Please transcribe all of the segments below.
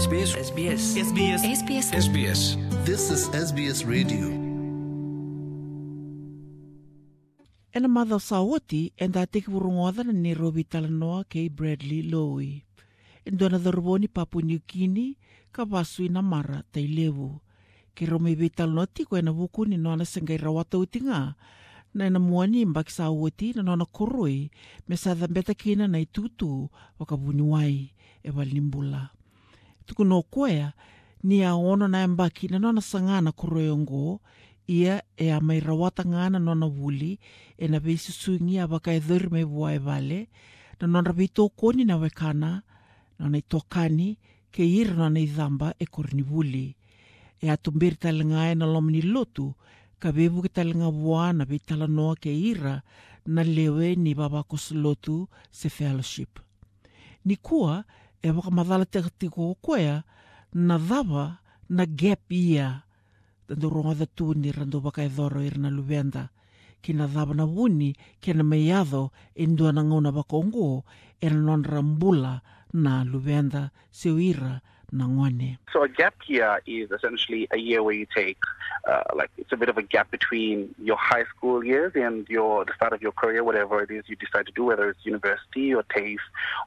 SBS SBS SBS SBS SBS This is SBS Radio. Ena matha sawati en da teki vurungothana ni robi talanoa kei Bradley Lovie. En duana dharuboni Papua New Guinea ka vasu ina mara tai levu. Ke romi vi talanoa tiko ena vuku ni noana sengai rawata utinga. Na ena muani mbaki sawati na noana koroi me sa dhambeta kina na itutu wakabuni wai e walimbula. Tuku no ni a ono na mbaki na nona sangana koroyongo ia e a mai rawata ngana nona wuli e na vesi susungi a waka e dhuri me vua e vale na nona vito tokoni na wekana nona i tokani ke ira nona i dhamba e korini wuli. E a tumbiri talinga e na lomini lotu ka vevu ke talinga vua na vitala talanoa ke ira na lewe ni baba lotu se fellowship. Ni kua e waka madhala te tiko o koea na dhava na gap year. Tando ronga da tuni rando waka e dhoro ira na luvenda ki na dhava na wuni ki na meiadho e ndua na ngona waka ongo e na non rambula na luvenda se So a gap year is essentially a year where you take, uh, like it's a bit of a gap between your high school years and your the start of your career, whatever it is you decide to do, whether it's university or TAFE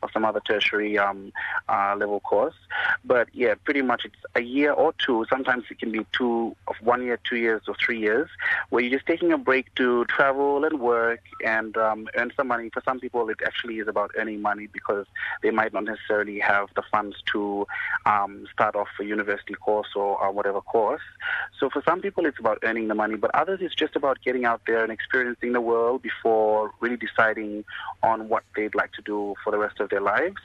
or some other tertiary um, uh, level course. But yeah, pretty much it's a year or two. Sometimes it can be two of one year, two years, or three years, where you're just taking a break to travel and work and um, earn some money. For some people, it actually is about earning money because they might not necessarily have the funds to um, start off a university course or, or whatever course. So for some people, it's about earning the money, but others, it's just about getting out there and experiencing the world before really deciding on what they'd like to do for the rest of their lives.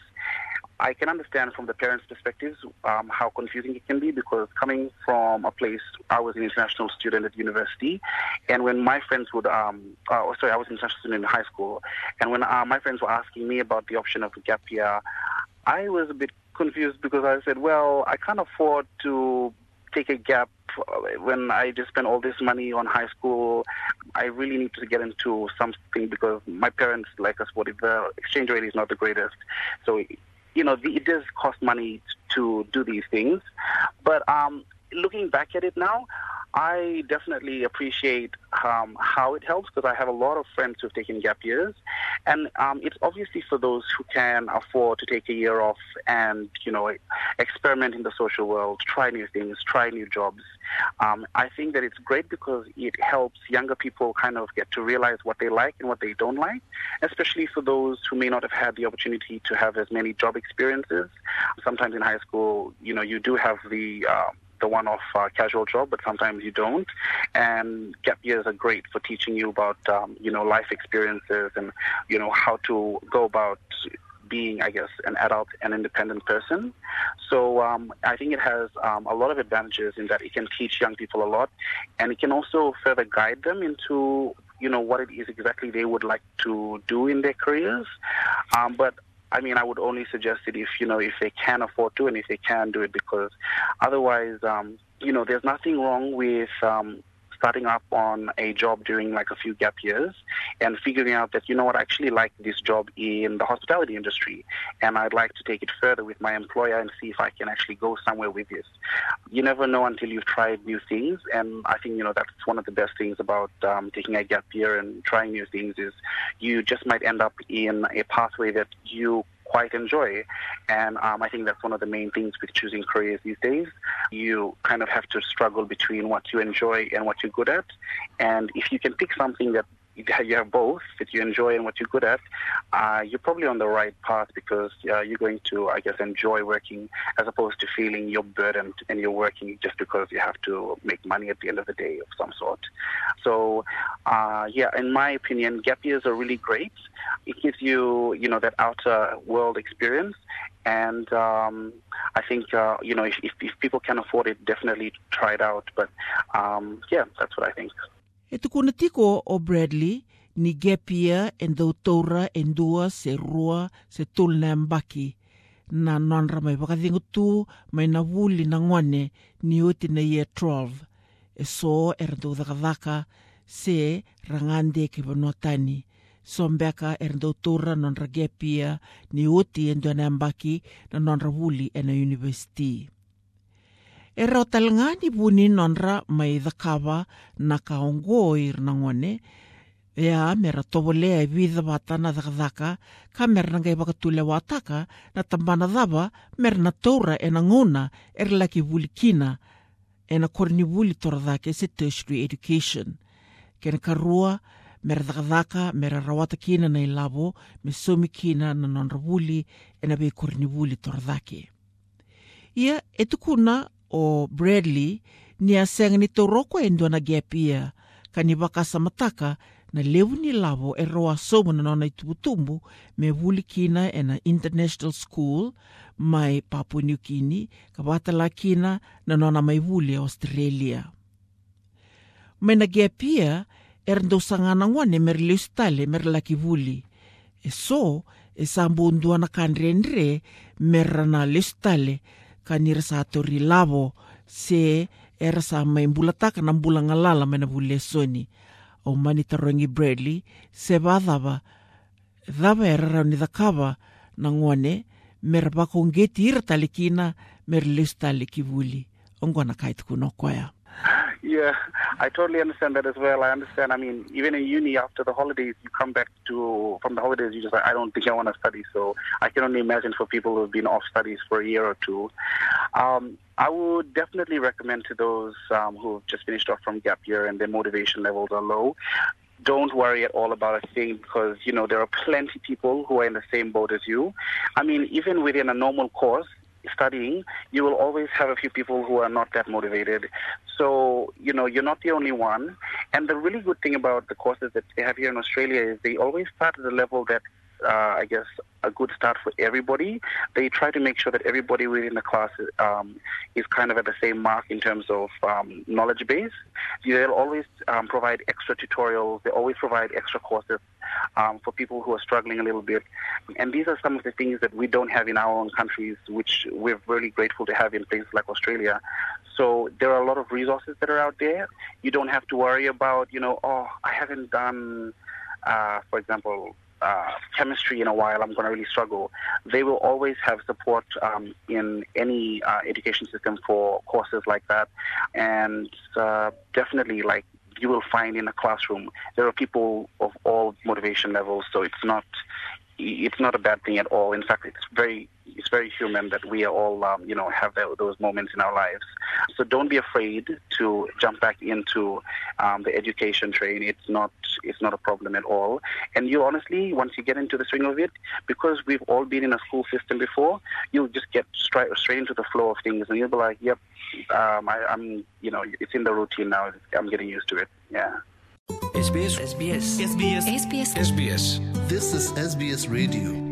I can understand from the parents' perspectives um, how confusing it can be because coming from a place, I was an international student at university, and when my friends would, um, uh, sorry, I was an international student in high school, and when uh, my friends were asking me about the option of a gap year, I was a bit confused because I said, well, I can't afford to take a gap when I just spent all this money on high school. I really need to get into something because my parents like us. What if the exchange rate is not the greatest? So, you know, it does cost money to do these things. But um, looking back at it now, I definitely appreciate um, how it helps because I have a lot of friends who've taken gap years, and um, it's obviously for those who can afford to take a year off and you know experiment in the social world, try new things, try new jobs. Um, I think that it's great because it helps younger people kind of get to realize what they like and what they don't like, especially for those who may not have had the opportunity to have as many job experiences. Sometimes in high school, you know, you do have the um, the one-off uh, casual job, but sometimes you don't. And gap years are great for teaching you about, um, you know, life experiences and, you know, how to go about being, I guess, an adult and independent person. So um, I think it has um, a lot of advantages in that it can teach young people a lot, and it can also further guide them into you know what it is exactly they would like to do in their careers. Um, but I mean, I would only suggest it if you know if they can afford to and if they can do it because otherwise, um, you know, there's nothing wrong with um, starting up on a job during like a few gap years and figuring out that you know what I actually like this job in the hospitality industry and I'd like to take it further with my employer and see if I can actually go somewhere with this. You never know until you've tried new things and I think you know that's one of the best things about um, taking a gap year and trying new things is you just might end up in a pathway that you quite enjoy. And um, I think that's one of the main things with choosing careers these days. You kind of have to struggle between what you enjoy and what you're good at. And if you can pick something that you have both that you enjoy and what you're good at, uh, you're probably on the right path because uh, you're going to, I guess, enjoy working as opposed to feeling you're burdened and you're working just because you have to make money at the end of the day of some sort. So, uh, yeah, in my opinion, gap years are really great. It gives you, you know, that outer world experience. And um, I think, uh, you know, if, if, if people can afford it, definitely try it out. But um, yeah, that's what I think. E tukuna tiko o Bradley ni gapia en doutora en dua se rua se tulna mbaki. Na nonra mai wakathingu tu mai na wuli na ngwane ni uti na year 12 e so e randu dhaka se rangande ke tani. Sombeka er doutora non ragepia ni uti en dona ambaki na non rawuli e na university. E rao talangani buni non ra mai dhakawa na ka ongoi na ngone, Ea mera tovo lea e vidha watana dhakadhaka, ka mera nangai wakatule wataka, na tambana dhava, mera na toura e na ngona, er laki wuli kina, e na korni wuli toradhake se tertiary education. Kena karua, mera dhakadhaka, mera rawata kina na ilavo, me somi kina na nonra wuli, e na be korni wuli toradhake. Ia, e tukuna o Bradley, ni a senga ni toroko e ndua na gap ia ka ni wakasa mataka, na levu ni lavo e roa somo na nona i tuputumbu me wuli kina e na International School mai Papua New Guinea ka watala kina na nona mai wuli e Australia. Mai na gepia e rando sangana ngwane mer leustale mer laki wuli. E so e sambu undua na kanrenre mer na leustale ka nira sa atori lavo se era sa mai mbulataka na mbula ngalala mai na wuli e soni o mani tarongi Bradley se vadava dhava e rarau ni dhakava na ngone mera bako ngeti ira talikina mera leus taliki wuli. Ongwana kaituku no koya. Yeah, I totally understand that as well. I understand. I mean, even in uni, after the holidays, you come back to from the holidays, you just like, I don't think I want to study. So I can only imagine for people who've been off studies for a year or two. Um, I would definitely recommend to those um, who've just finished off from gap year and their motivation levels are low. Don't worry at all about a thing because you know there are plenty of people who are in the same boat as you. I mean, even within a normal course, studying, you will always have a few people who are not that motivated. So, you know, you're not the only one. And the really good thing about the courses that they have here in Australia is they always start at a level that uh, I guess, a good start for everybody. They try to make sure that everybody within the class um, is kind of at the same mark in terms of um, knowledge base. They'll always um, provide extra tutorials. They always provide extra courses um, for people who are struggling a little bit. And these are some of the things that we don't have in our own countries, which we're really grateful to have in places like Australia. So there are a lot of resources that are out there. You don't have to worry about, you know, oh, I haven't done, uh, for example, uh, chemistry in a while, I'm going to really struggle. They will always have support um, in any uh, education system for courses like that, and uh, definitely like you will find in a classroom, there are people of all motivation levels, so it's not it's not a bad thing at all. In fact, it's very it's very human that we are all um, you know have those moments in our lives. So don't be afraid to jump back into um, the education train. It's not it's not a problem at all. And you honestly, once you get into the swing of it, because we've all been in a school system before, you'll just get straight straight into the flow of things, and you'll be like, yep, um, I, I'm you know it's in the routine now. I'm getting used to it. Yeah. SBS SBS SBS SBS SBS This is SBS Radio.